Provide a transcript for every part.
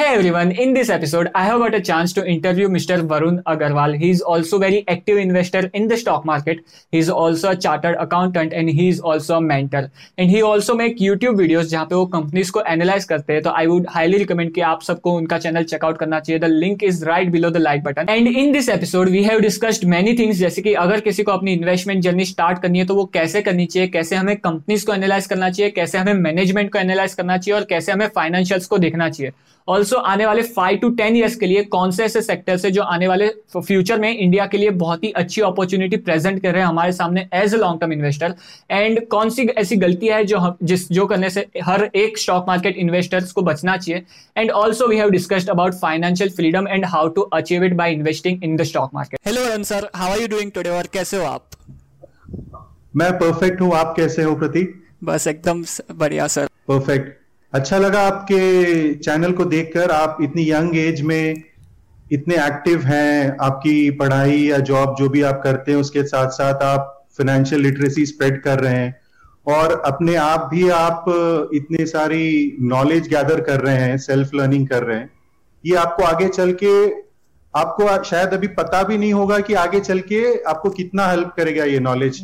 Hey everyone, in this episode, I have got a chance to interview Mr. Varun Agarwal. He's also very active investor in the stock market. He's also a chartered accountant and he's also a mentor. And he also make YouTube videos जहाँ पे वो companies को analyze करते हैं तो I would highly recommend कि आप सबको उनका channel check out करना चाहिए. The link is right below the like button. And in this episode, we have discussed many things जैसे कि अगर किसी को अपनी investment journey start करनी है तो वो कैसे करनी चाहिए कैसे हमें companies को analyze करना चाहिए कैसे हमें management को analyze करना चाहिए और कैसे हमें financials को देखना चाहिए ऑल्सो आने वाले फाइव टू टेन ईयर्स के लिए कौन से ऐसे सेक्टर है जो आने वाले फ्यूचर में इंडिया के लिए बहुत ही अच्छी अपॉर्चुनिटी प्रेजेंट कर रहे हैं हमारे सामने as a long term investor and कौन सी ऐसी गलती है जो हम जिस जो करने से हर एक स्टॉक मार्केट इन्वेस्टर्स को बचना चाहिए? And also we have discussed about financial freedom and how to achieve it by investing in the stock market hello Arun sir how are you doing today और कैसे हो आप? मैं परफेक्ट हूँ। आप कैसे हो प्रतीक? बस एकदम बढ़िया सर परफेक्ट अच्छा लगा आपके चैनल को देखकर। आप इतनी यंग एज में इतने एक्टिव हैं आपकी पढ़ाई या जॉब जो भी आप करते हैं उसके साथ साथ आप फाइनेंशियल लिटरेसी स्प्रेड कर रहे हैं और अपने आप भी आप इतने सारी नॉलेज गैदर कर रहे हैं सेल्फ लर्निंग कर रहे हैं। ये आपको आगे चल के आपको शायद अभी पता भी नहीं होगा कि आगे चल के आपको कितना हेल्प करेगा ये knowledge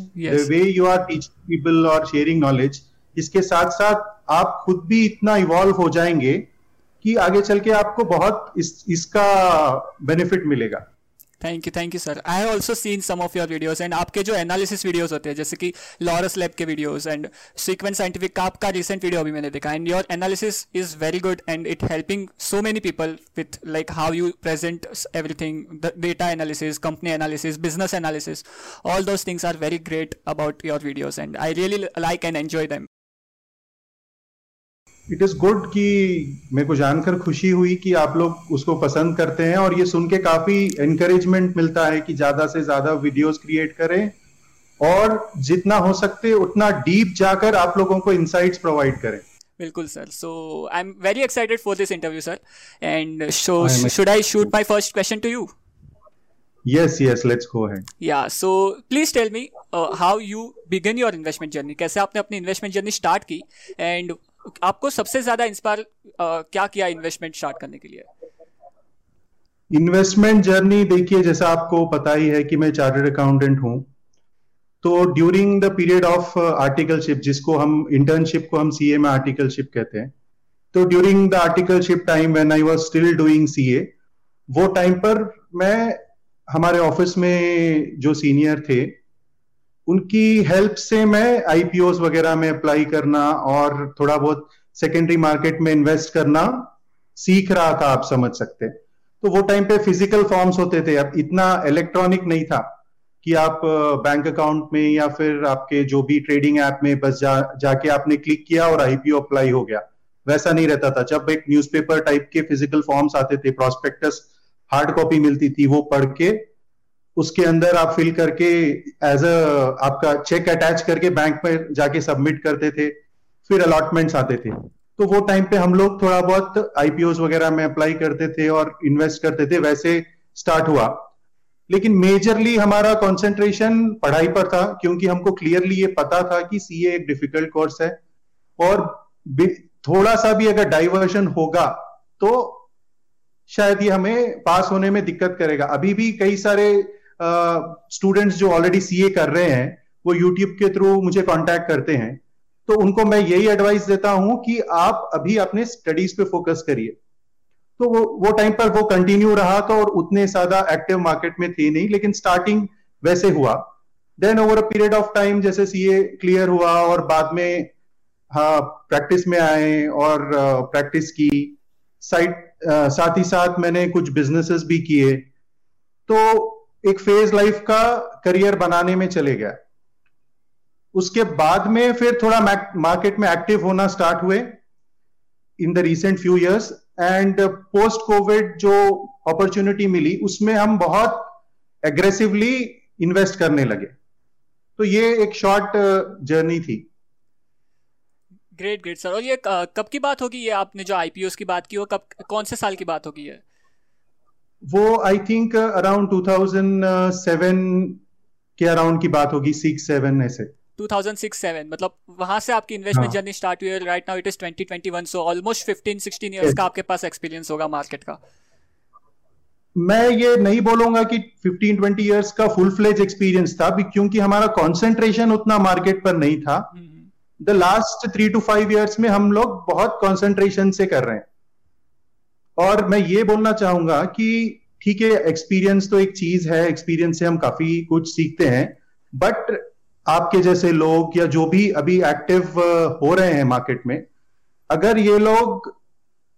way you are teaching people और शेयरिंग नॉलेज इसके साथ साथ आप खुद भी इतना इवॉल्व हो जाएँगे कि आगे चल के आपको बहुत इस, इसका बेनिफिट मिलेगा। Thank you thank you sir I have also seen some of your videos and आपके जो एनालिसिस वीडियोस होते हैं जैसे कि लॉरस लैब के वीडियोस एंड सीक्वेंस साइंटिफिक का आपका रिसेंट वीडियो अभी मैंने देखा and your analysis is very good and it helping so many people with like how you present everything the data analysis company analysis business analysis all those things are very great about your videos and I really like and enjoy them it is good कि मेरे को जानकर खुशी हुई कि आप लोग उसको पसंद करते हैं और ये सुन के काफ़ी एनकरेजमेंट मिलता है कि ज़्यादा से ज़्यादा वीडियोस क्रिएट करें और जितना हो सकते उतना डीप जाकर आप लोगों को इंसाइट्स प्रोवाइड करें। बिल्कुल sir. So I am very excited for this interview sir and so should I shoot my first question to you yes yes let's go ahead. Yeah so please tell me uh, how you begin your investment journey. कैसे आपने अपनी investment journey start की? And आपको सबसे ज़्यादा inspire क्या किया investment start करने के लिए? इन्वेस्टमेंट जर्नी देखिए, जैसा आपको पता ही है कि मैं चार्टर्ड अकाउंटेंट हूँ। तो during the period of articleship जिसको हम इंटर्नशिप को हम सीए में आर्टिकलशिप कहते हैं तो during the articleship time when I was still doing CA वो टाइम पर मैं हमारे ऑफ़िस में जो सीनियर थे उनकी हेल्प से मैं आईपीओ वगैरह में अप्लाई करना और थोड़ा बहुत सेकेंडरी मार्केट में इन्वेस्ट करना सीख रहा था, आप समझ सकते तो वो टाइम पे फ़िज़िकल फॉर्म्स होते थे। अब इतना इलेक्ट्रॉनिक नहीं था कि आप बैंक अकाउंट में या फिर आपके जो भी ट्रेडिंग ऐप में बस जा, जाके आपने क्लिक किया और आईपीओ अप्लाई हो गया। वैसा नहीं रहता था। जब एक न्यूज़पेपर टाइप के फ़िज़िकल फॉर्म्स आते थे प्रोस्पेक्टस हार्ड कॉपी मिलती थी, वो पढ़ के उसके अंदर आप फिल करके एज अ आपका चेक अटैच करके बैंक में जाके सबमिट करते थे, फिर अलॉटमेंट्स आते थे। तो वो टाइम पे हम लोग थोड़ा बहुत आईपीओ वगैरह में अप्लाई करते थे और इन्वेस्ट करते थे, वैसे स्टार्ट हुआ। लेकिन मेजरली हमारा कंसंट्रेशन पढ़ाई पर था, क्योंकि हमको क्लियरली ये पता था कि सीए एक डिफ़िकल्ट कोर्स है। और थोड़ा सा भी अगर डाइवर्शन होगा तो शायद ये हमें पास होने में दिक्कत करेगा। अभी भी कई सारे स्टूडेंट्स जो ऑलरेडी सीए कर रहे हैं, वो यूट्यूब के थ्रू मुझे कांटेक्ट करते हैं। तो उनको मैं यही एडवाइस देता हूँ कि आप अभी अपने स्टडीज़ पे फोकस करिए। तो वो वो टाइम पर वो कंटिन्यू रहा था और उतने ज़्यादा एक्टिव मार्केट में थे नहीं, लेकिन स्टार्टिंग वैसे हुआ। Then over a period of time जैसे सीए क्लियर हुआ और बाद में हाँ प्रैक्टिस में आए और प्रैक्टिस की। साइड साथ ही साथ मैंने कुछ बिजनेसेस भी किए। तो एक फ़ेज़ लाइफ का करियर बनाने में चले गया। उसके बाद में फिर थोड़ा मार्केट में एक्टिव होना स्टार्ट हुए in the recent few years and post covid जो अपॉर्चुनिटी मिली उसमें हम बहुत एग्रेसिवली इन्वेस्ट करने लगे। तो ये एक शॉर्ट जर्नी uh, थी। ग्रेट ग्रेट सर और ये कब की बात होगी? ये आपने जो आईपीओ की बात की वो कब कौन से साल की बात होगी ये? वो आई थिंक अराउंड 2007 के अराउंड की बात होगी सिक्स सेवन ऐसे। 2006-7 मतलब वहाँ से आपकी इन्वेस्टमेंट जर्नी स्टार्ट हुई है right now it is 2021 so almost 15 16 years का आपके पास एक्सपीरियंस होगा मार्केट का। मैं ये नहीं बोलूँगा कि 15 20 इयर्स का फुल फ्लेज एक्सपीरियंस था क्योंकि हमारा कंसंट्रेशन उतना मार्केट पर नहीं था। The last three two five years में हम लोग बहुत कंसंट्रेशन से कर रहे हैं। और मैं ये बोलना चाहूँगा कि ठीक है एक्सपीरियंस तो एक चीज़ है एक्सपीरियंस से हम काफ़ी कुछ सीखते हैं बट आपके जैसे लोग या जो भी अभी एक्टिव हो रहे हैं मार्केट में, अगर ये लोग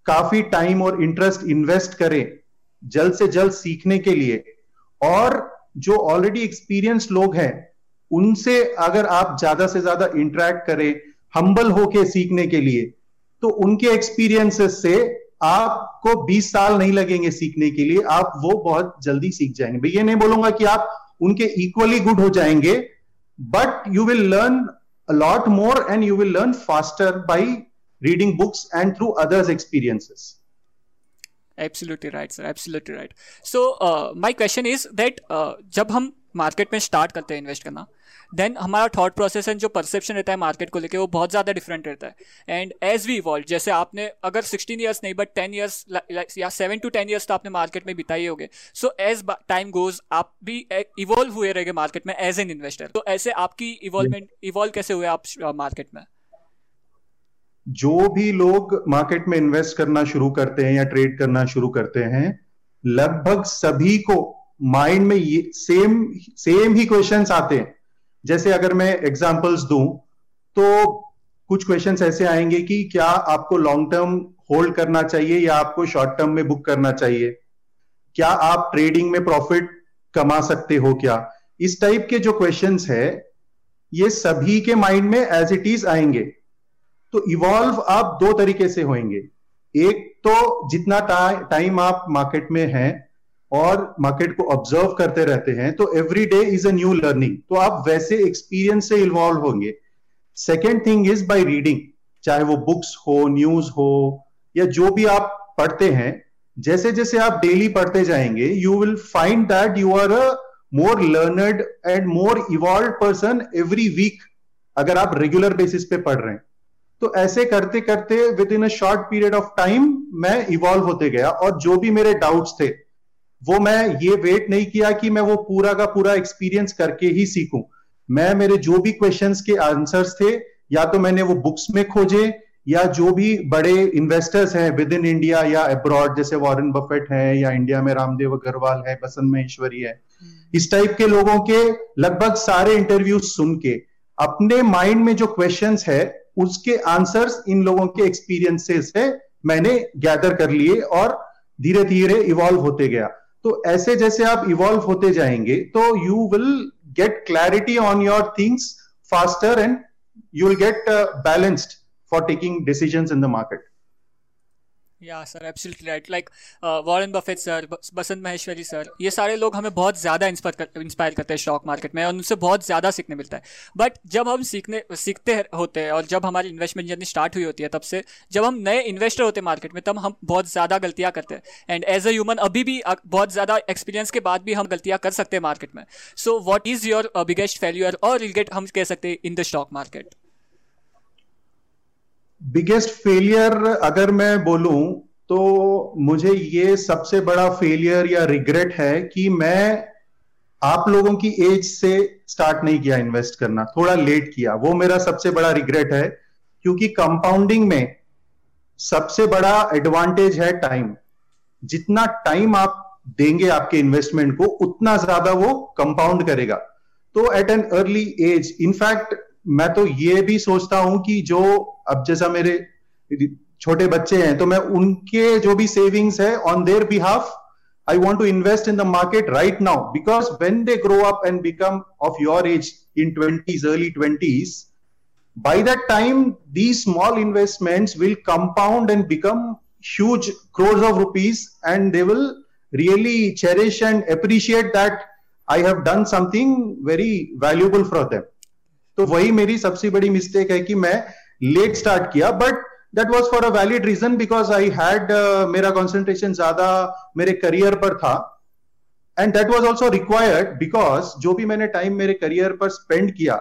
काफ़ी टाइम और इंटरेस्ट इन्वेस्ट करें जल्द से जल्द सीखने के लिए, और जो ऑलरेडी एक्सपीरियंस लोग हैं, उनसे अगर आप ज़्यादा से ज़्यादा इंटरेक्ट करें हम्बल होके सीखने के लिए तो उनके एक्सपीरियंसेस से आपको 20 साल नहीं लगेंगे सीखने के लिए, आप वो बहुत जल्दी सीख जाएँगे। ये नहीं बोलूँगा कि आप उनके इक्वली गुड हो जाएँगे but you will learn lot more and you will learn faster by reading books and through others experiences absolutely right sir absolutely right so my question is that जब हम मार्केट में start करते हैं invest करना then हमारा thought process and जो perception रहता है मार्केट को लेकर वो बहुत ज़्यादा डिफरेंट रहता है। एंड एज वी इवॉल्व जैसे आपने अगर सिक्सटीन ईयर्स नहीं बट टेन ईयर्स या सेवन टू टेन ईयर्स तो आपने मार्केट में बिताई होगे। सो एज टाइम गोज आप भी इवॉल्व हुए रहेंगे मार्केट में एज एन इन्वेस्टर तो ऐसे आपकी इवॉल्वमेंट इवॉल्व कैसे हुए आप मार्केट में? जो भी लोग मार्केट में इन्वेस्ट करना शुरू करते हैं या ट्रेड करना शुरू करते हैं लगभग सभी को माइंड में ये सेम सेम ही क्वेश्चंस आते हैं। जैसे अगर मैं एग्जाम्पल्स दू तो कुछ क्वेश्चन ऐसे आएँगे कि क्या आपको लॉन्ग टर्म होल्ड करना चाहिए या आपको शॉर्ट टर्म में बुक करना चाहिए? क्या आप ट्रेडिंग में प्रॉफिट कमा सकते हो क्या? इस टाइप के जो क्वेश्चंस है, ये सभी के माइंड में एज इट इज़ आएँगे। तो इवॉल्व आप दो तरीके से होंगे एक तो जितना टाइम आप मार्केट में हैं और मार्केट को ऑब्ज़र्व करते रहते हैं तो every day is a new learning तो आप वैसे एक्सपीरियंस से इन्वॉल्व होंगे। Second thing is by reading चाहे वो बुक्स हो न्यूज़ हो, या जो भी आप पढ़ते हैं, जैसे जैसे आप डेली पढ़ते जाएँगे you will find that you are a more learned and more evolve person every week अगर आप रेगुलर बेसिस पे पढ़ रहे हैं। तो ऐसे करते करते within a short period of time मैं इवॉल्व होते गया और जो भी मेरे डाउट्स थे वो मैं ये वेट नहीं किया कि मैं वो पूरा का पूरा एक्सपीरियंस करके ही सीखूं। मैं मेरे जो भी क्वेश्चंस के आंसर्स थे या तो मैंने वो बुक्स में खोजे या जो भी बड़े इन्वेस्टर्स हैं विद इन इंडिया या अब्रॉड जैसे वॉरेन बफेट है या इंडिया में रामदेव अग्रवाल है बसंत महेश्वरी है। हम्म। इस टाइप के लोगों के लगभग सारे इंटरव्यू सुन के अपने माइंड में जो क्वेश्चंस है उसके आंसर्स इन लोगों के एक्सपीरियंसेस से मैंने गैदर कर लिए और धीरे धीरे इवॉल्व होते गया। तो ऐसे जैसे आप इवॉल्व होते जाएँगे तो you will get clarity on your things faster and you will get balanced for taking decision in the market या sir absolutely right like Warren Buffett sir Basant Maheshwari sir ये सारे लोग हमें बहुत ज़्यादा इंस्पायर इंस्पायर करते हैं stock market में और उनसे बहुत ज़्यादा सीखने मिलता है। बट जब हम सीखने, सीखते होते हैं और जब हमारी इन्वेस्टमेंट जर्नी स्टार्ट हुई होती है, तब से जब हम नए इन्वेस्टर होते हैं मार्केट में, तब हम बहुत ज़्यादा गलतियाँ करते हैं। एंड एज अ ह्यूमन अभी भी बहुत ज़्यादा एक्सपीरियंस के बाद भी हम गलतियाँ कर सकते हैं मार्केट में। So what is your biggest failure और रिगेट हम कह सकते हैं in the stock market biggest failure अगर मैं बोलूँ तो मुझे ये सबसे बड़ा फेलियर या रिग्रेट है कि मैं आप लोगों की एज से स्टार्ट नहीं किया इन्वेस्ट करना, थोड़ा लेट किया। वो मेरा सबसे बड़ा रिग्रेट है, क्योंकि कंपाउंडिंग में सबसे बड़ा एडवांटेज है टाइम जितना टाइम आप देंगे आपके इन्वेस्टमेंट को, उतना ज़्यादा वो कंपाउंड करेगा। तो at an early age in fact मैं तो ये भी सोचता हूँ कि जो अब जैसा मेरे छोटे बच्चे हैं तो मैं उनके जो भी सेविंग्स है on their behalf I want to invest in the market right now because when they grow up and become of your age in twenties early twenties by that time the small investment will compound and become huge crores of rupees and they will really cherish and appreciate that I have done something very valuable for that तो वही मेरी सबसे बड़ी mistake है कि मैं let start किया but that was for a valid reason because I had मेरा कॉन्सेंट्रेशन ज़्यादा मेरे करियर पर था and that was also required because जो भी मैंने टाइम मेरे करियर पर स्पेंड किया,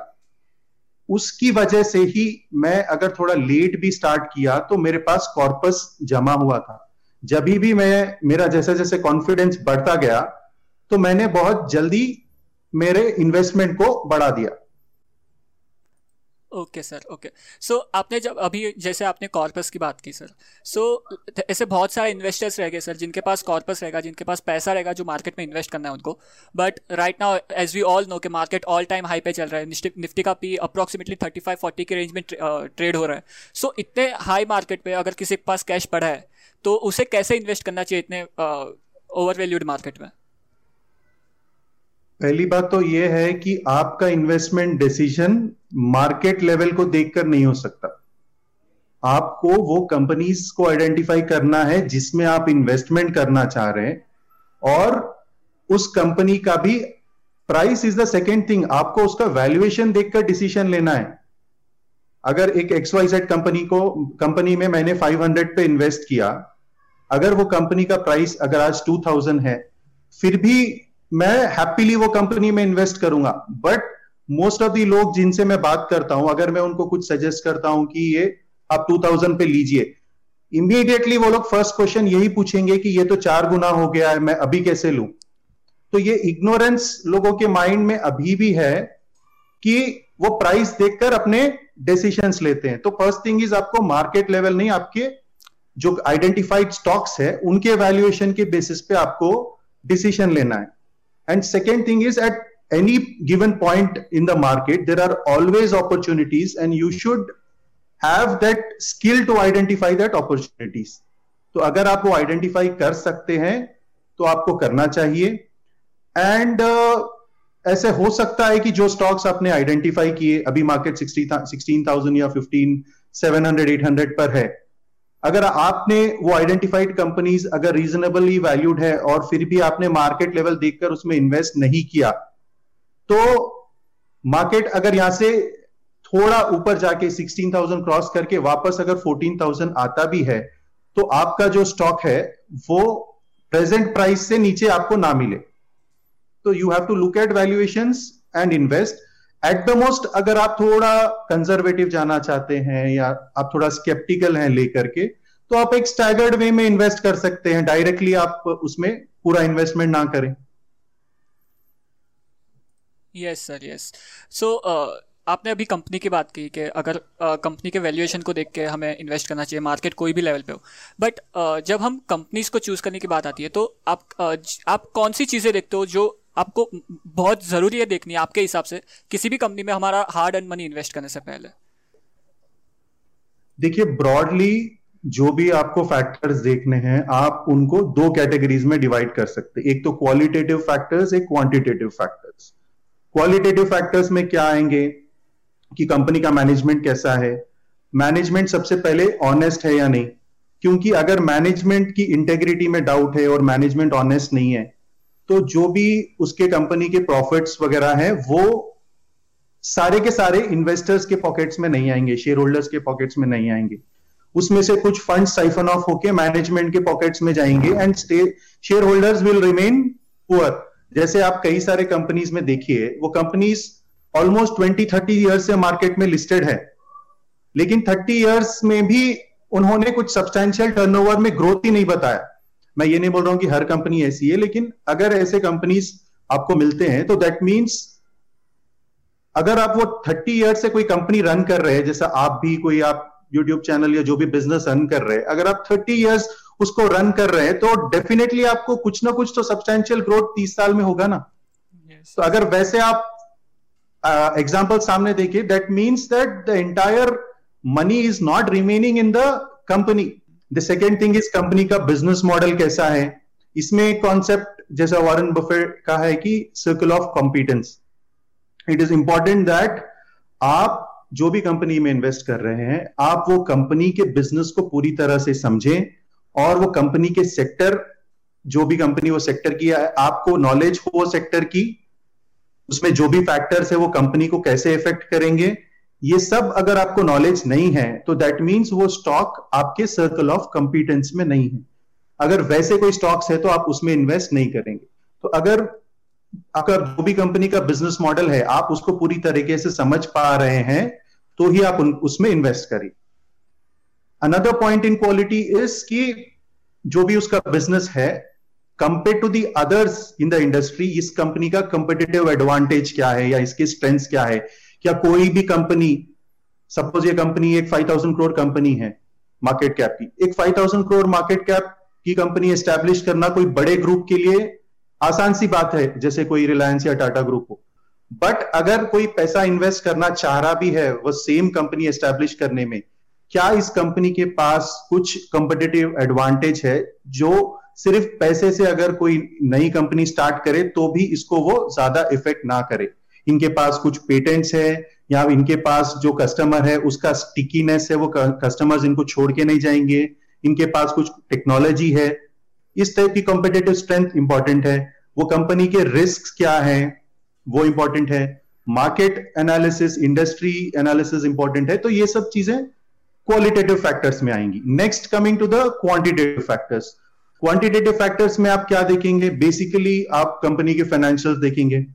उसकी वजह से ही मैं अगर थोड़ा लेट भी स्टार्ट किया तो मेरे पास कॉर्पस जमा हुआ था। जब भी मैं, मेरा जैसे जैसे कॉन्फिडेंस बढ़ता गया तो मैंने बहुत जल्दी मेरे इन्वेस्टमेंट को बढ़ा दिया। ओके सर ओके सो आपने जब अभी जैसे आपने कॉर्पस की बात की सर सो so, ऐसे बहुत सारे इन्वेस्टर्स रहेंगे सर जिनके पास कॉर्पस रहेगा जिनके पास पैसा रहेगा जो मार्केट में इन्वेस्ट करना है उनको. But right now as we all know कि मार्केट ऑल टाइम हाई पे चल रहा है. निफ्टी का P approximately thirty five forty के रेंज में ट्रेड हो रहा है. सो so, इतने हाई मार्केट पे अगर किसी के पास कैश पड़ा है तो उसे कैसे इन्वेस्ट करना चाहिए इतने ओवर वैल्यूड मार्केट में? पहली बात तो यह है कि आपका इन्वेस्टमेंट डिसीज़न मार्केट लेवल को देखकर नहीं हो सकता। आपको वो कंपनीज़ को आइडेंटिफाई करना है जिसमें आप इन्वेस्टमेंट करना चाह रहे हैं और उस कंपनी का भी price is the second thing आपको उसका वैल्यूएशन देखकर डिसीज़न लेना है। अगर एक एक्स वाई जेड कंपनी को कंपनी में मैंने 500 पे इन्वेस्ट किया, अगर वो कंपनी का प्राइस अगर आज 2000 है, फिर भी मैं हैप्पीली वो कंपनी में इन्वेस्ट करूँगा बट मोस्ट ऑफ़ दी लोग जिनसे मैं बात करता हूँ, अगर मैं उनको कुछ सजेस्ट करता हूँ कि ये आप 2000 पे लीजिए इमीडिएटली वो लोग फ़र्स्ट क्वेश्चन यही पूछेंगे कि ये तो चार गुना हो गया है, मैं अभी कैसे लू? तो ये इग्नोरेंस लोगों के माइंड में अभी भी है कि वो प्राइस देखकर अपने डिसीशन लेते हैं। तो फ़र्स्ट थिंग इज़ आपको मार्केट लेवल नहीं, आपके जो आइडेंटिफाइड स्टॉक्स है, उनके वैल्यूएशन के बेसिस पे आपको डिसीशन लेना है। And second thing is at any given point in the market, there are always opportunities and you should have that skill to identify that opportunities. तो अगर आप वो आइडेंटिफाई कर सकते हैं तो आपको करना चाहिए एंड uh, ऐसे हो सकता है कि जो स्टॉक्स आपने आइडेंटिफाई किए अभी मार्केट सिक्सटीन थाउज़ेंड या fifteen seven hundred eight hundred पर है अगर आपने वो आइडेंटिफाइड कंपनीज़ अगर रीजनेबली वैल्यूड है और फिर भी आपने मार्केट लेवल देखकर उसमें इन्वेस्ट नहीं किया तो मार्केट अगर यहाँ से थोड़ा ऊपर जाके 16,000 क्रॉस करके वापस अगर 14,000 आता भी है तो आपका जो स्टॉक है वो प्रेजेंट प्राइस से नीचे आपको ना मिले। तो you have to look at valuation and invest at the most अगर आप थोड़ा कंजर्वेटिव जाना चाहते हैं या आप थोड़ा स्केप्टिकल हैं लेकर के तो आप एक स्टैगर्ड वे में इन्वेस्ट कर सकते हैं। डायरेक्टली आप उसमें पूरा इन्वेस्टमेंट ना करें। यस सर यस सो आपने अभी कंपनी की बात की कि अगर कंपनी uh, के वैल्यूएशन को देख के हमें इन्वेस्ट करना चाहिए मार्केट कोई भी लेवल पे हो। बट uh, जब हम कंपनीज़ को चूज़ करने की बात आती है तो आप uh, आप कौन सी चीज़ें देखते हो जो आपको बहुत ज़रूरी है देखनी है आपके हिसाब से, किसी भी कंपनी में हमारा हार्ड एंड मनी इन्वेस्ट करने से पहले। देखिए ब्रॉडली जो भी आपको फैक्टर्स देखने हैं, आप उनको दो कैटेगरीज में डिवाइड कर सकते हैं। एक तो क्वालिटेटिव फैक्टर्स एक क्वांटिटेटिव फैक्टर्स क्वालिटेटिव फैक्टर्स में क्या आएँगे? कि कंपनी का मैनेजमेंट कैसा है? मैनेजमेंट सबसे पहले ऑनेस्ट है या नहीं? क्योंकि अगर मैनेजमेंट की इंटेग्रिटी में डाउट है और मैनेजमेंट ऑनेस्ट नहीं है तो जो भी उसके कंपनी के प्रॉफिट्स वगैरह हैं, वो सारे के सारे इन्वेस्टर्स के पॉकेट्स में नहीं आएँगे शेयर होल्डर्स के पॉकेट्स में नहीं आएँगे। उसमें से कुछ फंड साइफन ऑफ़ होके मैनेजमेंट के पॉकेट्स में जाएँगे and shareholders will remain poor जैसे आप कई सारे कंपनीज़ में देखिए, वो companies almost twenty thirty years से मार्केट में लिस्टेड है। लेकिन थर्टी ईयर्स में भी उन्होंने कुछ सब्सटैंशियल टर्नओवर में ग्रोथ ही नहीं बताया। मैं ये नहीं बोल रहा हूँ कि हर कंपनी ऐसी है लेकिन अगर ऐसे कंपनीज़ आपको मिलते हैं तो दैट मीन्स अगर आप वो थर्टी ईयर से कोई कंपनी रन कर रहे हैं जैसा आप भी कोई आप यूट्यूब चैनल या जो भी बिज़नेस रन कर रहे हैं अगर आप थर्टी ईयर्स उसको रन कर रहे हैं तो डेफिनेटली आपको कुछ ना कुछ तो सब्सटैंशियल ग्रोथ तीस साल में होगा ना yes. तो अगर वैसे आप एग्ज़ाम्पल uh, सामने देखिए that means that the entire money is not remaining in the company the second thing is company का बिज़नेस मॉडल कैसा है? इसमें एक कॉन्सेप्ट जैसा वारन बफे का है कि circle of competence it is important that आप जो भी कंपनी में इन्वेस्ट कर रहे हैं, आप वो कंपनी के बिज़नेस को पूरी तरह से समझें और वो कंपनी के सेक्टर जो भी कंपनी वो सेक्टर की है, आपको नॉलेज हो वो सेक्टर की, उसमें जो भी फैक्टर्स है वो कंपनी को कैसे इफ़ेक्ट करेंगे? ये सब अगर आपको नॉलेज नहीं है तो दैट मीन्स वो स्टॉक आपके सर्कल ऑफ़ कंपिटेंस में नहीं है। अगर वैसे कोई स्टॉक्स है तो आप उसमें इन्वेस्ट नहीं करेंगे। तो अगर आपका जो भी कंपनी का बिज़नेस मॉडल है, आप उसको पूरी तरीके से समझ पा रहे हैं तो ही आप उसमें इन्वेस्ट करिए। Another point in quality is कि जो भी उसका बिज़नेस है compare to the others in the industry इस कंपनी का कंपिटेटिव एडवांटेज क्या है या इसकी स्ट्रेंथ क्या है क्या कोई भी कंपनी, सपोज़ ये कंपनी एक 5000 करोड़ कंपनी है मार्केट कैप की। एक 5000 करोड़ मार्केट कैप की कंपनी एस्टेब्लिश करना कोई बड़े ग्रुप के लिए आसान सी बात है, जैसे कोई रिलायंस या टाटा ग्रुप हो। बट अगर कोई पैसा इन्वेस्ट करना चाह रहा भी है, वो सेम कंपनी एस्टेब्लिश करने में, क्या इस कंपनी के पास कुछ कंपिटेटिव एडवांटेज है, जो सिर्फ़ पैसे से अगर कोई नई कंपनी स्टार्ट करे तो भी इसको वो ज़्यादा इफ़ेक्ट ना करे? इनके पास कुछ पेटेंट्स है, या इनके पास जो कस्टमर है, उसका स्टिकीनेस है, वो कस्टमर्स इनको छोड़ के नहीं जाएँगे। इनके पास कुछ टेक्नोलॉजी है। इस टाइप की कॉम्पिटेटिव स्ट्रेंथ इंपॉर्टेंट है। वो कंपनी के रिस्क क्या है, वो इंपॉर्टेंट है। Market analysis industry analysis important है। तो ये सब चीज़ें क्वालिटेटिव फैक्टर्स में आएँगी। Next coming to the quantitative factors quantitative factors में आप क्या देखेंगे? बेसिकली आप कंपनी के फाइनेंशियल देखेंगे।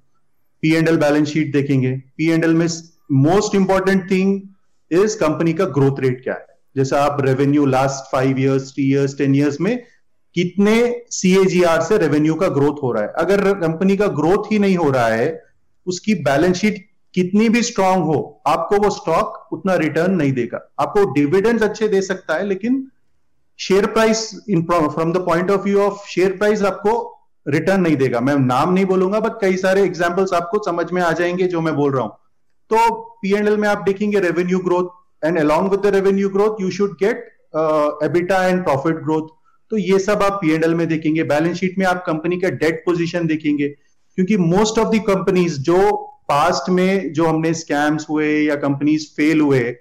P and L balance sheet देखेंगे। पी एंड एल में most important thing is company का ग्रोथ रेट क्या है? जैसे आप revenue last five years three years ten years में कितने सीएजीआर से रेवेन्यू का ग्रोथ हो रहा है। अगर कंपनी का ग्रोथ ही नहीं हो रहा है, उसकी बैलेंस शीट कितनी भी स्ट्रांग हो, आपको वो स्टॉक उतना रिटर्न नहीं देगा। आपको डिविडेंड अच्छे दे सकता है, लेकिन share price in from the point of view of share price आपको रिटर्न नहीं देगा। मैं नाम नहीं बोलूँगा बट कई सारे एग्जाम्पल्स आपको समझ में आ जाएँगे जो मैं बोल रहा हूँ। तो पीएनएल में आप देखेंगे revenue growth and along with the revenue growth you should get EBITDA and profit growth तो ये सब आप पीएनएल में देखेंगे। बैलेंस शीट में आप कंपनी का डेट पोजिशन देखेंगे। क्योंकि मोस्ट ऑफ़ दी कंपनीज़ जो पास्ट में जो हमने स्कैम्स हुए या कंपनीज़ फेल हुए,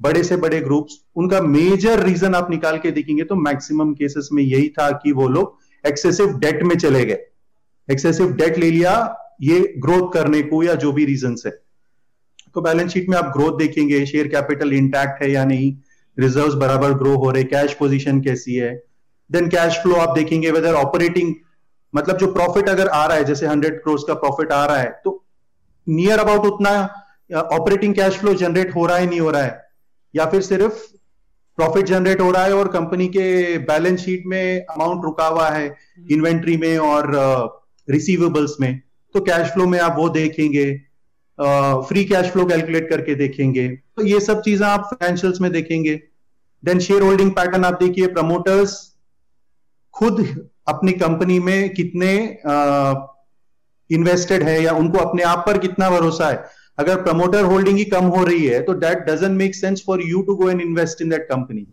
बड़े से बड़े ग्रुप्स उनका मेजर रीजन आप निकाल के देखेंगे तो मैक्सिमम केसेस में यही था कि वो लोग एक्सेसिव डेट में चले गए। एक्सेसिव डेट ले लिया, ये ग्रोथ करने को या जो भी रीजन है। तो बैलेंस शीट में आप ग्रोथ देखेंगे शेयर कैपिटल इंटैक्ट है या नहीं रिजर्व्स बराबर ग्रो हो रहे कैश पोजीशन कैसी है। देन कैश फ्लो आप देखेंगे वेदर ऑपरेटिंग मतलब जो प्रॉफिट अगर आ रहा है, जैसे हंड्रेड क्रोर्स का प्रॉफिट आ रहा है तो नियर अबाउट उतना ऑपरेटिंग कैश फ्लो जनरेट हो रहा है, नहीं हो रहा है। या फिर सिर्फ़ प्रॉफिट जनरेट हो रहा है और कंपनी के बैलेंस शीट में अमाउंट रुका हुआ है इन्वेंट्री में और रिसीवेबल्स uh, में। तो कैश फ्लो में आप वो देखेंगे फ्री कैश फ्लो कैलकुलेट करके देखेंगे। तो ये सब चीज़ें आप फाइनेंशियल्स में देखेंगे। देन शेयर होल्डिंग पैटर्न आप देखिए प्रमोटर्स खुद अपनी कंपनी में कितने इन्वेस्टेड uh, है या उनको अपने आप पर कितना भरोसा है। अगर प्रमोटर होल्डिंग ही कम हो रही है तो that doesn't make sense for you to go and invest in that company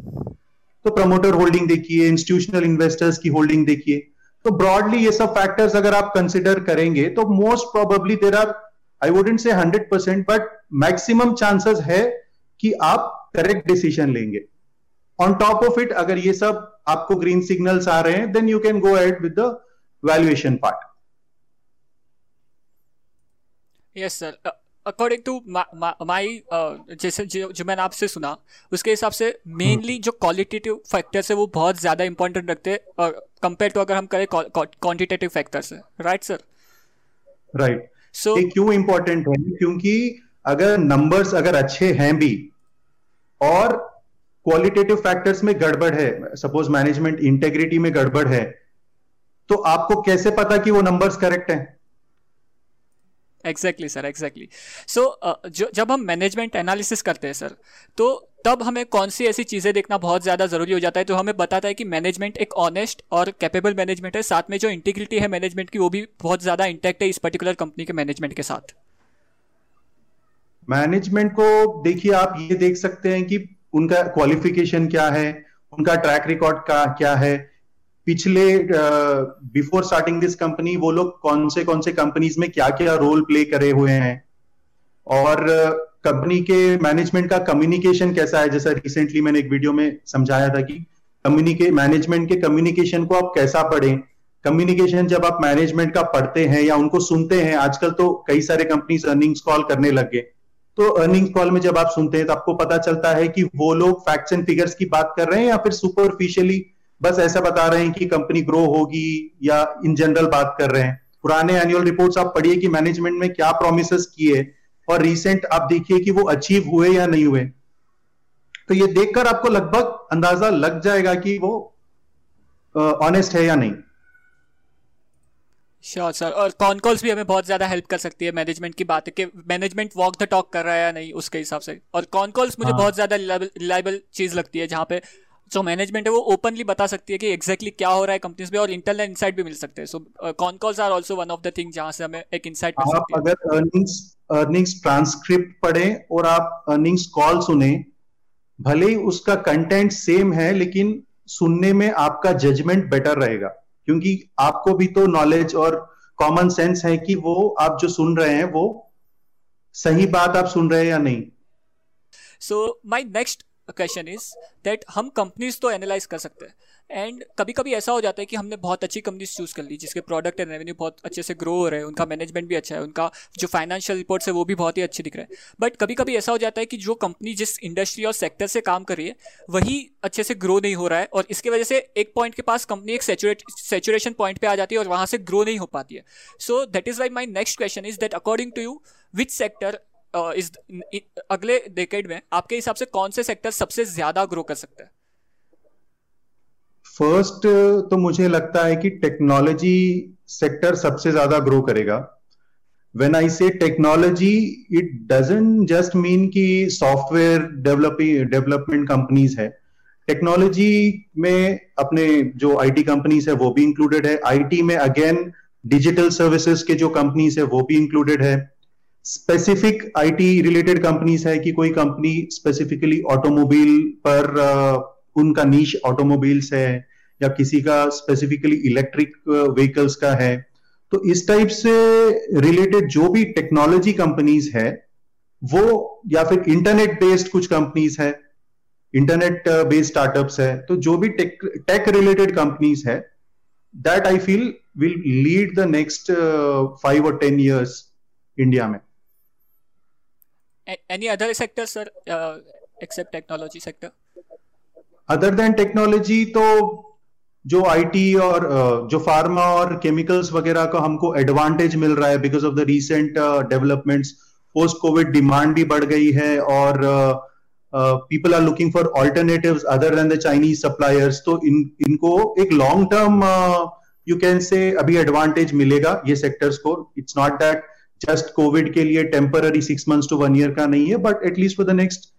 तो प्रमोटर होल्डिंग देखिए इंस्टीट्यूशनल इन्वेस्टर्स की होल्डिंग देखिए। तो ब्रॉडली ये सब फैक्टर्स अगर आप कंसिडर करेंगे तो most probably there are I wouldn't say hundred percent but maximum chances है कि आप करेक्ट डिसीज़न लेंगे। ऑन टॉप ऑफ़ इट अगर ये सब आपको ग्रीन सिग्नल्स आ रहे हैं then you can go ahead with the valuation part yes sir according to my जैसे जो, जो मैंने आपसे सुना उसके हिसाब से मेनली जो क्वालिटेटिव फैक्टर्स है वो बहुत ज़्यादा इंपॉर्टेंट रखते हैं कंपेयर टू अगर हम करें क्वान्टिटेटिव फैक्टर्स है राइट सर राइट सो क्यों इंपॉर्टेंट है? क्योंकि अगर नंबर्स अगर अच्छे हैं भी और क्वालिटेटिव फैक्टर्स में गड़बड़ है सपोज़ मैनेजमेंट इंटेग्रिटी में गड़बड़ है तो आपको कैसे पता कि वो नंबर्स करेक्ट हैं? एग्जैक्टली सर एग्जैक्टली सो जब हम मैनेजमेंट एनालिसिस करते हैं सर तो तब हमें कौन सी ऐसी चीज़ें देखना बहुत ज़्यादा ज़रूरी हो जाता है तो हमें बताता है कि मैनेजमेंट एक ऑनेस्ट और कैपेबल मैनेजमेंट है। साथ में जो इंटीग्रिटी है मैनेजमेंट की, वो भी बहुत ज़्यादा इंटैक्ट है इस पर्टिकुलर कंपनी के मैनेजमेंट के साथ। मैनेजमेंट को देखिए, आप ये देख सकते हैं कि उनका क्वालिफिकेशन क्या है, उनका ट्रैक रिकॉर्ड का, क्या है। पिछले बिफोर स्टार्टिंग दिस कंपनी वो लोग कौन से कौन से कंपनीज़ में क्या क्या रोल प्ले करे हुए हैं? और कंपनी के मैनेजमेंट का कम्युनिकेशन कैसा है? जैसा रिसेंटली मैंने एक वीडियो में समझाया था कि कम्युनिके मैनेजमेंट के कम्युनिकेशन को आप कैसा पढ़ें? कम्युनिकेशन जब आप मैनेजमेंट का पढ़ते हैं या उनको सुनते हैं, आजकल तो कई सारे कंपनीज़ अर्निंग्स कॉल करने लग गए। तो अर्निंग कॉल में जब आप सुनते हैं तो आपको पता चलता है कि वो लोग फैक्ट्स एंड फिगर्स की बात कर रहे हैं या फिर सुपरफिशियली बस ऐसा बता रहे हैं कि कंपनी ग्रो होगी या इन जनरल बात कर रहे हैं। पुराने एनुअल रिपोर्ट्स आप पढ़िए कि मैनेजमेंट में क्या प्रोमिस किए और रिसेंट आप देखिए कि वो अचीव हुए या नहीं हुए। तो ये देखकर आपको लगभग अंदाज़ा लग जाएगा कि वो ऑनेस्ट है या नहीं। श्योर सर और कॉन कॉल्स भी हमें बहुत ज़्यादा हेल्प कर सकती है मैनेजमेंट की बात कि मैनेजमेंट वॉक द टॉक कर रहा है या नहीं उसके हिसाब से। और कॉन कॉल्स मुझे हाँ. बहुत ज़्यादा रिलायबल चीज़ लगती है जहाँ पे जो मैनेजमेंट है वो ओपनली बता सकती है कि एग्जैक्टली exactly क्या हो रहा है कंपनीज़ में और इंटरनल इनसाइट भी मिल सकते हैं। So con calls are also one of the thing जहाँ से हमें एक इनसाइट मिल सकती है। अगर अर्निंग्स अर्निंग्स ट्रांसक्रिप्ट पढ़े और आप अर्निंग्स कॉल सुने भले ही उसका कंटेंट सेम है लेकिन सुनने में आपका जजमेंट बेटर रहेगा। क्योंकि आपको भी तो नॉलेज और कॉमन सेंस है कि वो आप जो सुन रहे हैं वो सही बात आप सुन रहे हैं या नहीं। So my next question is that हम कंपनीज़ तो एनालाइज कर सकते हैं। एंड कभी कभी ऐसा हो जाता है कि हमने बहुत अच्छी कंपनीज़ चूज़ कर ली, जिसके प्रोडक्ट एंड रेवेन्यू बहुत अच्छे से ग्रो हो रहे हैं, उनका मैनेजमेंट भी अच्छा है, उनका जो फाइनेंशियल रिपोर्ट्स है वो भी बहुत ही अच्छे दिख रहे हैं। बट कभी कभी ऐसा हो जाता है कि जो कंपनी जिस इंडस्ट्री और सेक्टर से काम कर रही है, वही अच्छे से ग्रो नहीं हो रहा है और इसकी वजह से एक पॉइंट के पास कंपनी एक सेचुरेशन पॉइंट पर आ जाती है और वहाँ से ग्रो नहीं हो पाती है। So that is why my next question is that according to you which sector इस अगले डेकेड में आपके हिसाब से कौन से सेक्टर सबसे ज़्यादा ग्रो कर सकते हैं? फ़र्स्ट तो मुझे लगता है कि टेक्नोलॉजी सेक्टर सबसे ज़्यादा ग्रो करेगा। When I say technology it doesn't just mean कि सॉफ्टवेयर डेवलपिंग डेवलपमेंट कंपनीज़ है। टेक्नोलॉजी में अपने जो आईटी कंपनीज़ है, वो भी इंक्लूडेड है। आईटी में अगेन डिजिटल सर्विसेज़ के जो कंपनीज़ है, वो भी इंक्लूडेड है। स्पेसिफिक आईटी रिलेटेड कंपनीज़ है कि कोई कंपनी स्पेसिफिकली ऑटोमोबाइल पर उनका नीच ऑटोमोबाइल्स है या किसी का स्पेसिफिकली इलेक्ट्रिक व्हीकल्स का है तो इस टाइप से रिलेटेड जो भी टेक्नोलॉजी कंपनीज़ है, वो या फिर इंटरनेट बेस्ड कुछ कंपनीज़ है इंटरनेट बेस्ड स्टार्टअप्स है तो जो भी टेक टेक रिलेटेड कंपनीज़ है that I feel will lead the next five और टेन ईयर्स इंडिया में. Any other sector sir? Uh, except technology sector. Other than technology तो जो आईटी और जो फार्मा और केमिकल्स वगैरह का हमको एडवांटेज मिल रहा है because of the recent developments post covid demand भी बढ़ गई है और people are looking for alternative other than the Chinese suppliers तो इन इनको एक long term you can say अभी एडवांटेज मिलेगा ये सेक्टर्स को. It's not that just covid के लिए temporary six months to one year का नहीं है but at least for the next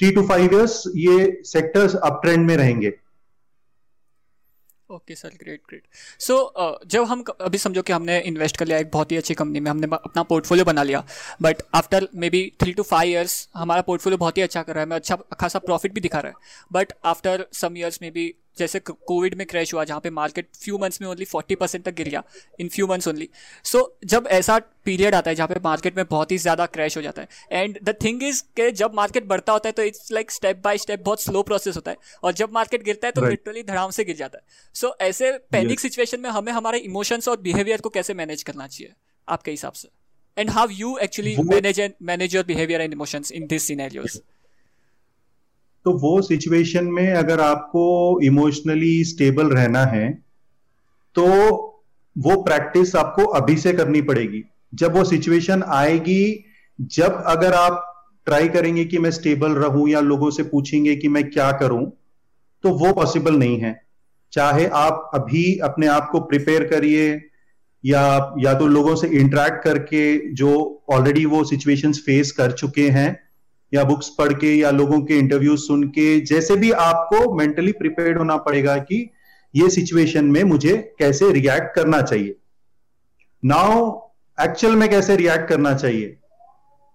three to five years ये सेक्टर्स अप ट्रेंड में रहेंगे। Okay sir great great so जब हम अभी समझो कि हमने इन्वेस्ट कर लिया एक बहुत ही अच्छी कंपनी में, हमने अपना पोर्टफोलियो बना लिया but after maybe three to five years हमारा पोर्टफोलियो बहुत ही अच्छा कर रहा है, मैं अच्छा खासा प्रॉफिट भी दिखा रहा है but after some years maybe जैसे कोविड में क्रैश हुआ जहाँ पे मार्केट फ्यू मंथ्स में ओनली फोर्टी परसेंट तक गिर गया in few months only so जब ऐसा पीरियड आता है जहाँ पे मार्केट में बहुत ही ज़्यादा क्रैश हो जाता है एंड द थिंग इज़ के जब मार्केट बढ़ता होता है तो it's like step by step बहुत स्लो प्रोसेस होता है और जब मार्केट गिरता है तो लिटरली right. धड़ाम से गिर जाता है. सो so, ऐसे पैनिक सिचुएशन में हमें हमारे इमोशंस और बिहेवियर को कैसे मैनेज करना चाहिए आपके हिसाब से? And how you actually manage and manage your behaviour and emotions in this scenarios तो वो सिचुएशन में अगर आपको इमोशनली स्टेबल रहना है तो वो प्रैक्टिस आपको अभी से करनी पड़ेगी। जब वो सिचुएशन आएगी, जब अगर आप ट्राई करेंगे कि मैं स्टेबल रहूँ या लोगों से पूछेंगे कि मैं क्या करूँ तो वो पॉसिबल नहीं है। चाहे आप अभी अपने आप को प्रिपेयर करिए, या या तो लोगों से इंटरेक्ट करके जो ऑलरेडी वो सिचुएशंस फेस कर चुके हैं या बुक्स पढ़ के या लोगों के इंटरव्यू सुन के, जैसे भी आपको मेंटली प्रिपेयर्ड होना पड़ेगा कि ये सिचुएशन में मुझे कैसे रिएक्ट करना चाहिए। नाउ एक्चुअल में कैसे रिएक्ट करना चाहिए?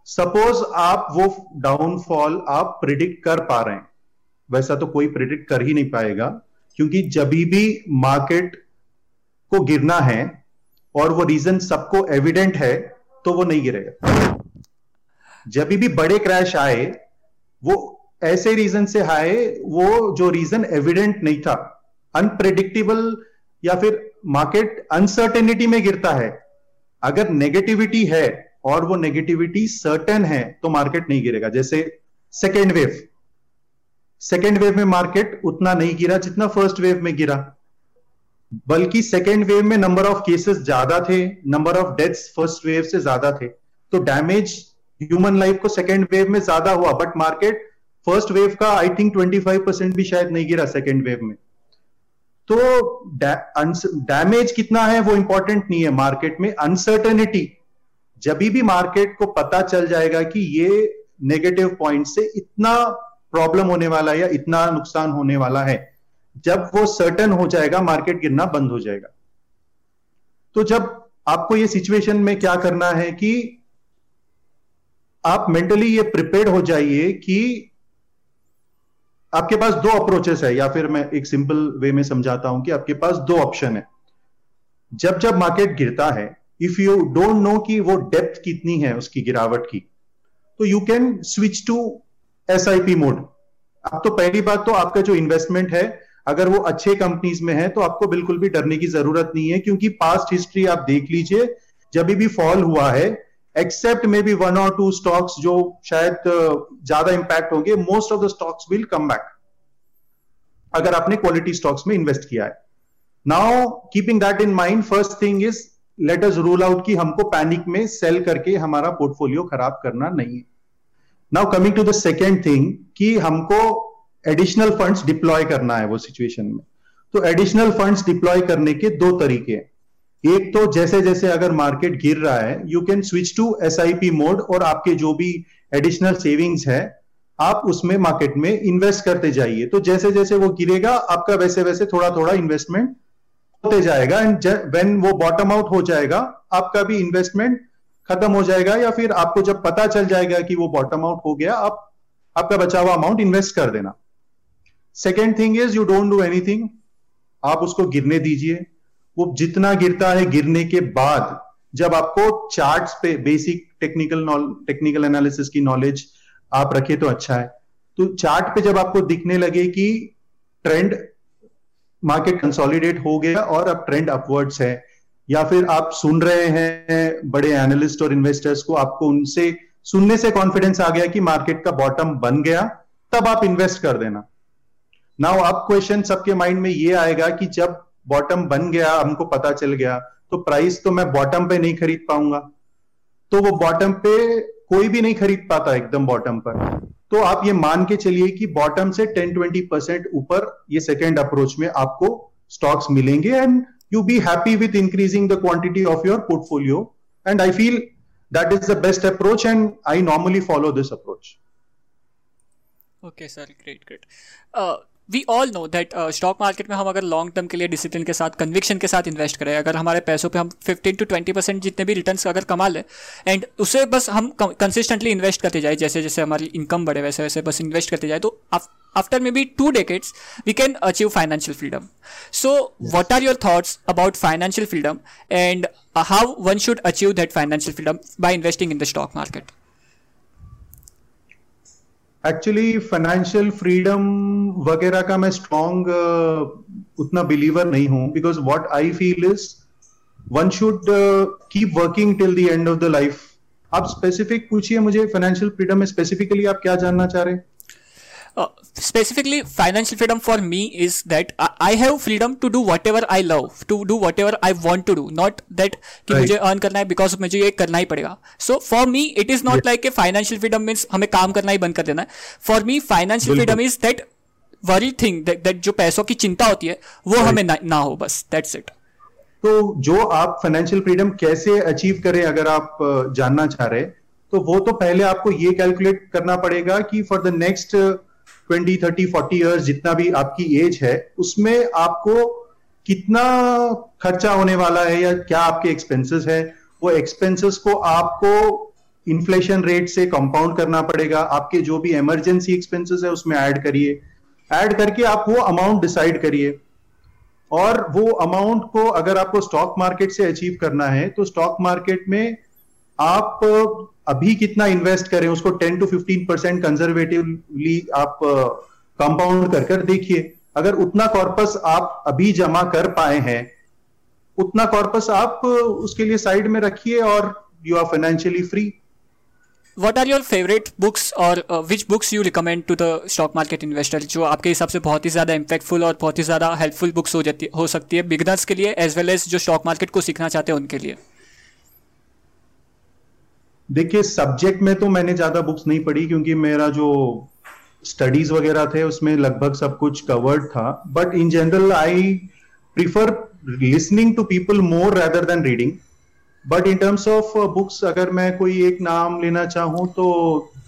सपोज़ आप वो डाउनफॉल आप प्रिडिक्ट कर पा रहे हैं। वैसा तो कोई प्रिडिक्ट कर ही नहीं पाएगा, क्योंकि जब भी मार्केट को गिरना है और वो रीजन सबको एविडेंट है तो वो नहीं गिरेगा। जब भी बड़े क्रैश आए, वो ऐसे रीजन से आए, वो जो रीजन एविडेंट नहीं था। अनप्रिडिक्टेबल या फिर मार्केट अनसर्टेनिटी में गिरता है। अगर नेगेटिविटी है और वो नेगेटिविटी सर्टेन है तो मार्केट नहीं गिरेगा। जैसे सेकेंड वेव सेकेंड वेव में मार्केट उतना नहीं गिरा जितना फ़र्स्ट वेव में गिरा। बल्कि सेकेंड वेव में नंबर ऑफ़ केसेस ज़्यादा थे number of deaths first wave से ज़्यादा थे। तो डैमेज ह्यूमन लाइफ को सेकेंड वेव में ज़्यादा हुआ बट मार्केट फ़र्स्ट वेव का आई थिंक 25 परसेंट भी शायद नहीं गिरा सेकेंड वेव में। तो डैमेज कितना है वो इंपॉर्टेंट नहीं है मार्केट में। अनसर्टेनिटी जब भी मार्केट को पता चल जाएगा कि ये नेगेटिव पॉइंट से इतना प्रॉब्लम होने वाला है या इतना नुकसान होने वाला है, जब वो सर्टन हो जाएगा मार्केट गिरना बंद हो जाएगा। तो जब आपको ये सिचुएशन में क्या करना है कि आप मेंटली ये प्रिपेयर हो जाइए कि आपके पास दो अप्रोचेस है, या फिर मैं एक सिंपल वे में समझाता हूँ कि आपके पास दो ऑप्शन है। जब जब मार्केट गिरता है इफ़ यू डोंट नो कि वो डेप्थ कितनी है उसकी, गिरावट की तो you can switch to SIP mode अब तो पहली बात तो आपका जो इन्वेस्टमेंट है, अगर वो अच्छे कंपनीज़ में है तो आपको बिल्कुल भी डरने की ज़रूरत नहीं है, क्योंकि पास्ट हिस्ट्री आप देख लीजिए, जब भी फॉल हुआ है एक्सेप्ट मे बी वन और टू स्टॉक्स जो शायद ज़्यादा इंपैक्ट होंगे most of the stocks will come back अगर आपने क्वालिटी स्टॉक्स में इन्वेस्ट किया है। Now keeping that in mind first thing is let us rule out कि हमको पैनिक में सेल करके हमारा पोर्टफोलियो खराब करना नहीं है। Now coming to the second thing कि हमको एडिशनल फंड्स डिप्लॉय करना है वो सिचुएशन में। तो एडिशनल फंड्स डिप्लॉय करने के दो तरीके हैं। एक तो जैसे जैसे अगर मार्केट गिर रहा है you can switch to SIP mode और आपके जो भी एडिशनल सेविंग्स है, आप उसमें मार्केट में इन्वेस्ट करते जाइए। तो जैसे जैसे वो गिरेगा, आपका वैसे वैसे थोड़ा थोड़ा इन्वेस्टमेंट होते जाएगा एंड व्हेन वो बॉटम आउट हो जाएगा, आपका भी इन्वेस्टमेंट खत्म हो जाएगा या फिर आपको जब पता चल जाएगा कि वो बॉटम आउट हो गया, आप, आपका बचा हुआ अमाउंट इन्वेस्ट कर देना। Second thing is you don't do anything आप उसको गिरने दीजिए। वो जितना गिरता है गिरने के बाद, जब आपको चार्ट्स पे बेसिक टेक्निकल टेक्निकल एनालिसिस की नॉलेज आप रखे तो अच्छा है। तो चार्ट पे जब आपको दिखने लगे कि ट्रेंड मार्केट कंसोलिडेट हो गया और अब ट्रेंड अपवर्ड्स है, या फिर आप सुन रहे हैं बड़े एनालिस्ट और इन्वेस्टर्स को, आपको उनसे सुनने से कॉन्फिडेंस आ गया कि मार्केट का बॉटम बन गया, तब आप इन्वेस्ट कर देना। नाउ अब क्वेश्चन सबके माइंड में ये आएगा कि जब बॉटम बन गया, हमको पता चल गया तो प्राइस तो मैं बॉटम पे नहीं खरीद पाऊँगा। तो वो बॉटम पे कोई भी नहीं खरीद पाता एकदम बॉटम पर। तो आप ये मान के चलिए कि बॉटम से टेन ट्वेंटी परसेंट ऊपर ये सेकेंड अप्रोच में आपको स्टॉक्स मिलेंगे and you be happy with increasing the quantity of your portfolio and I feel that is the best approach and I normally follow this approach okay sir great great we all know that stock market में हम अगर long term के लिए discipline के साथ conviction के साथ invest करें अगर हमारे पैसों पे हम 15 टू 20 परसेंट जितने भी रिटर्न्स अगर कमा लें एंड उसे बस हम कंसिस्टेंटली इन्वेस्ट करते जाए जैसे जैसे हमारी इनकम बढ़े वैसे वैसे बस इन्वेस्ट करते जाए तो after maybe two decades we can achieve financial freedom so what are your thoughts about financial freedom and how one should achieve that financial freedom by investing in the stock market actually financial freedom वगैरह का मैं strong uh, उतना believer नहीं हूँ because what I feel is one should keep working till the end of the life आप specific पूछिए मुझे financial freedom में स्पेसिफिकली आप क्या जानना चाह रहे हैं? Specifically financial freedom for me is that I have freedom to do whatever I love to do whatever I want to do not that कि मुझे अर्न करना है बिकॉज़ मुझे ये करना ही पड़ेगा. So for me it is not like a financial freedom means हमें काम करना ही बंद कर देना है. For me financial freedom is that very thing that जो पैसों की चिंता होती है वो हमें ना, ना हो बस. दैट्स इट तो जो आप फाइनेंशियल फ्रीडम कैसे अचीव करें अगर आप जानना चाह रहे तो वो तो पहले आपको ये कैलकुलेट करना पड़ेगा कि for the next twenty, thirty, forty years जितना भी आपकी एज है, उसमें आपको कितना खर्चा होने वाला है या क्या आपके एक्सपेंसेस है, वो एक्सपेंसेस को आपको इन्फ्लेशन रेट से कंपाउंड करना पड़ेगा। आपके जो भी इमरजेंसी एक्सपेंसेस है, उसमें ऐड करिए। ऐड करके आप वो अमाउंट डिसाइड करिए। और वो अमाउंट को अगर आपको स्टॉक मार्केट से अचीव करना है तो स्टॉक मार्केट में आप अभी कितना इन्वेस्ट करें उसको 10 टू 15 परसेंट कंजर्वेटिवली आप कंपाउंड कर कर देखिए। अगर उतना कॉर्पस आप अभी जमा कर पाए हैं उतना कॉर्पस आप उसके लिए साइड में रखिए और you are financially free are your favorite books or uh, which books you recommend to the stock market investor? जो आपके हिसाब से बहुत ही ज़्यादा इम्पैक्टफुल और बहुत ही ज़्यादा हेल्पफुल बुक्स हो जाती हो सकती है बिगनर्स के लिए एज वेल एज जो स्टॉक मार्केट को सीखना चाहते हैं उनके लिए। देखिए सब्जेक्ट में तो मैंने ज़्यादा बुक्स नहीं पढ़ी क्योंकि मेरा जो स्टडीज़ वगैरह थे, उसमें लगभग सब कुछ कवर्ड था। But in general I prefer listening to people more rather than reading but in terms of books अगर मैं कोई एक नाम लेना चाहूँ तो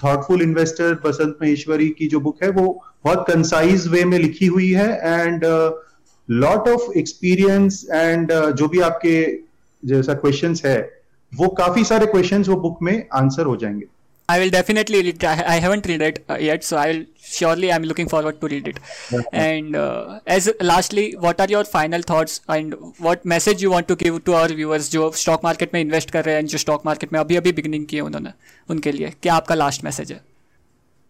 थॉटफुल इन्वेस्टर बसंत महेश्वरी की जो बुक है, वो बहुत कंसाइज वे में लिखी हुई है। And lot of experience and जो भी आपके जैसा क्वेश्चंस है वो काफ़ी सारे क्वेश्चंस वो बुक में आंसर हो जाएँगे I will definitely read. I, I haven't read it uh, yet, so I will surely. I'm looking forward to read it. and uh, as lastly, what are your final thoughts and what message you want to give to our viewers जो stock market में invest कर रहे हैं जो stock market में अभी अभी beginning की है उन्होंने उनके लिए क्या आपका last message है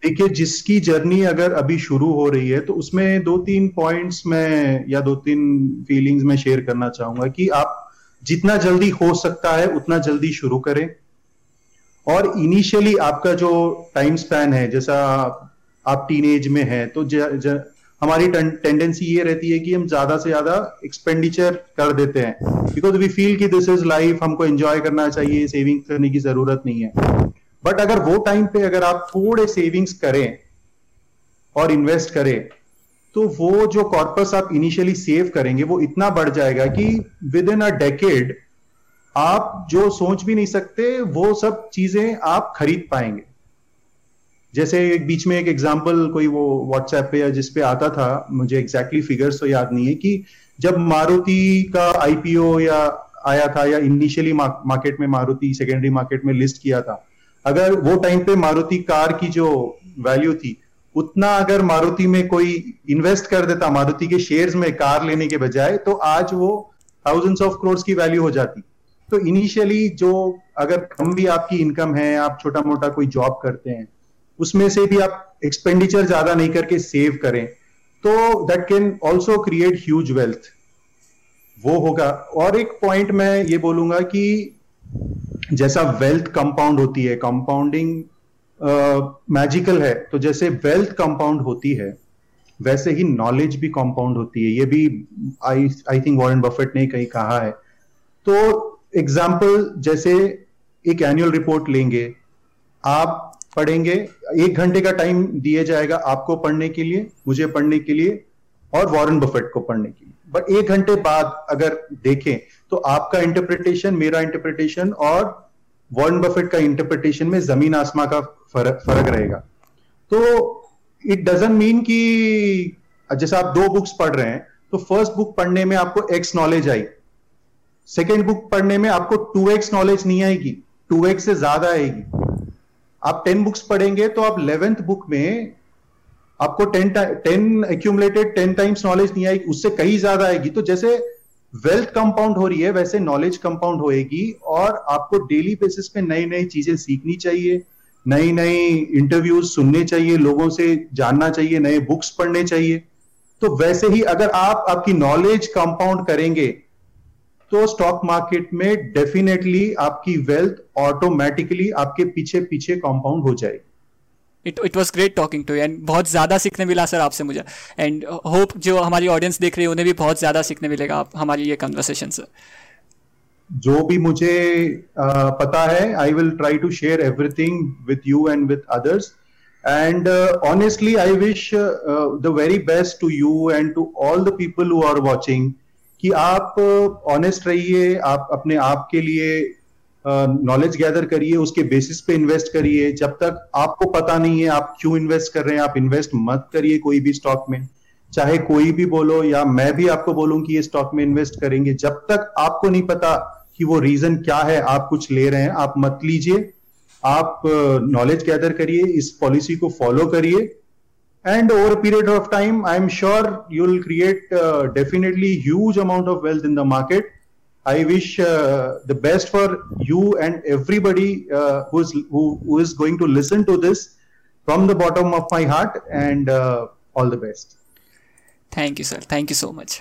देखिए जिसकी जर्नी अगर अभी शुरू हो रही है तो उसमें दो तीन पॉइंट्स में या दो तीन फीलिंग्स में शेयर करना चाहूँगा कि आप जितना जल्दी हो सकता है उतना जल्दी शुरू करें। और इनिशियली आपका जो टाइम स्पैन है जैसा आप टीन एज में है तो ज, ज, हमारी टेंडेंसी ये रहती है कि हम ज़्यादा से ज़्यादा एक्सपेंडिचर कर देते हैं। बिकॉज़ वी फील कि दिस इज़ लाइफ हमको एंजॉय करना चाहिए सेविंग करने की ज़रूरत नहीं है। बट अगर वो टाइम पे अगर आप थोड़े सेविंग्स करें और इन्वेस्ट करें तो वो जो कॉर्पस आप इनिशियली सेव करेंगे, वो इतना बढ़ जाएगा कि विद इन अ डेकेड आप जो सोच भी नहीं सकते, वो सब चीज़ें आप खरीद पाएँगे। जैसे एक बीच में एक एग्जांपल कोई वो व्हाट्सएप पे या जिसपे आता था, मुझे एग्जैक्टली फिगर्स तो याद नहीं है कि जब मारुति का आईपीओ या आया था या इनिशियली मार्केट में मारुति सेकेंडरी मार्केट में लिस्ट किया था, अगर वो टाइम पे मारुति कार की जो वैल्यू थी उतना अगर मारुति में कोई इन्वेस्ट कर देता, मारुति के शेयर्स में कार लेने के बजाय तो आज वो थाउजेंड्स ऑफ़ करोड़ की वैल्यू हो जाती। तो इनिशियली जो अगर कम भी आपकी इनकम है, आप छोटा मोटा कोई जॉब करते हैं, उसमें से भी आप एक्सपेंडिचर ज़्यादा नहीं करके सेव करें तो that can also create huge wealth वो होगा। और एक पॉइंट मैं ये बोलूँगा कि जैसा वेल्थ कंपाउंड होती है कंपाउंडिंग मैजिकल uh, है। तो जैसे वेल्थ कंपाउंड होती है वैसे ही नॉलेज भी कंपाउंड होती है। ये भी I I think Warren Buffett ने कहीं कहा है। तो एग्ज़ाम्पल जैसे एक एनुअल रिपोर्ट लेंगे आप पढ़ेंगे एक घंटे का टाइम दिया जाएगा आपको पढ़ने के लिए मुझे पढ़ने के लिए और वॉरेन बफेट को पढ़ने के लिए। बट एक घंटे बाद अगर देखें तो आपका इंटरप्रिटेशन मेरा इंटरप्रिटेशन और वॉरेन बफेट का इंटरप्रिटेशन में ज़मीन आसमा का फ़र्क फ़र्क रहेगा। तो इट डजेंट मीन कि, जैसे आप दो बुक्स पढ़ रहे हैं तो फ़र्स्ट बुक पढ़ने में आपको एक्स नॉलेज आई। सेकेंड बुक पढ़ने में आपको टू एक्स नॉलेज नहीं आएगी टू एक्स से ज़्यादा आएगी। आप टेन बुक्स पढ़ेंगे तो आप इलेवेंथ बुक में आपको ten ten accumulated ten times knowledge नहीं आएगी, उससे कहीं ज़्यादा आएगी। तो जैसे वेल्थ कंपाउंड हो रही है, वैसे नॉलेज कंपाउंड होएगी और आपको डेली बेसिस पे नई नई चीज़ें सीखनी चाहिए नई नई इंटरव्यूज़ सुनने चाहिए, लोगों से जानना चाहिए, नए बुक्स पढ़ने चाहिए। तो वैसे ही अगर आप आपकी नॉलेज कंपाउंड करेंगे तो स्टॉक मार्केट में डेफिनेटली आपकी वेल्थ ऑटोमेटिकली आपके पीछे पीछे कंपाउंड हो जाएगी। It it was great talking to and बहुत ज़्यादा सीखने मिला सर आपसे मुझे। एंड होप जो हमारी ऑडियंस देख रही है उन्हें भी बहुत ज़्यादा सीखने मिलेगा आप हमारी ये कन्वर्सेशन से जो भी मुझे uh, पता है I will try to share everything with you and with others and uh, honestly i wish uh, the very best to you and to all the people who are watching कि आप honest रहिए आप अपने आप के लिए knowledge gather करिए उसके बेसिस पे इन्वेस्ट करिए। जब तक आपको पता नहीं है आप क्यों इन्वेस्ट कर रहे हैं आप इन्वेस्ट मत करिए कोई भी स्टॉक में। चाहे कोई भी बोलो या मैं भी आपको बोलूँ कि ये स्टॉक में इन्वेस्ट करेंगे जब तक आपको नहीं पता कि वो रीजन क्या है आप कुछ ले रहे हैं आप मत लीजिए। आप नॉलेज गैदर करिए इस पॉलिसी को फॉलो करिए। And over a period of time i'm sure you'll create uh, definitely huge amount of wealth in the market i wish uh, the best for you and everybody uh, who's who, who is going to listen to this from the bottom of my heart and uh, all the best. Thank you sir. Thank you so much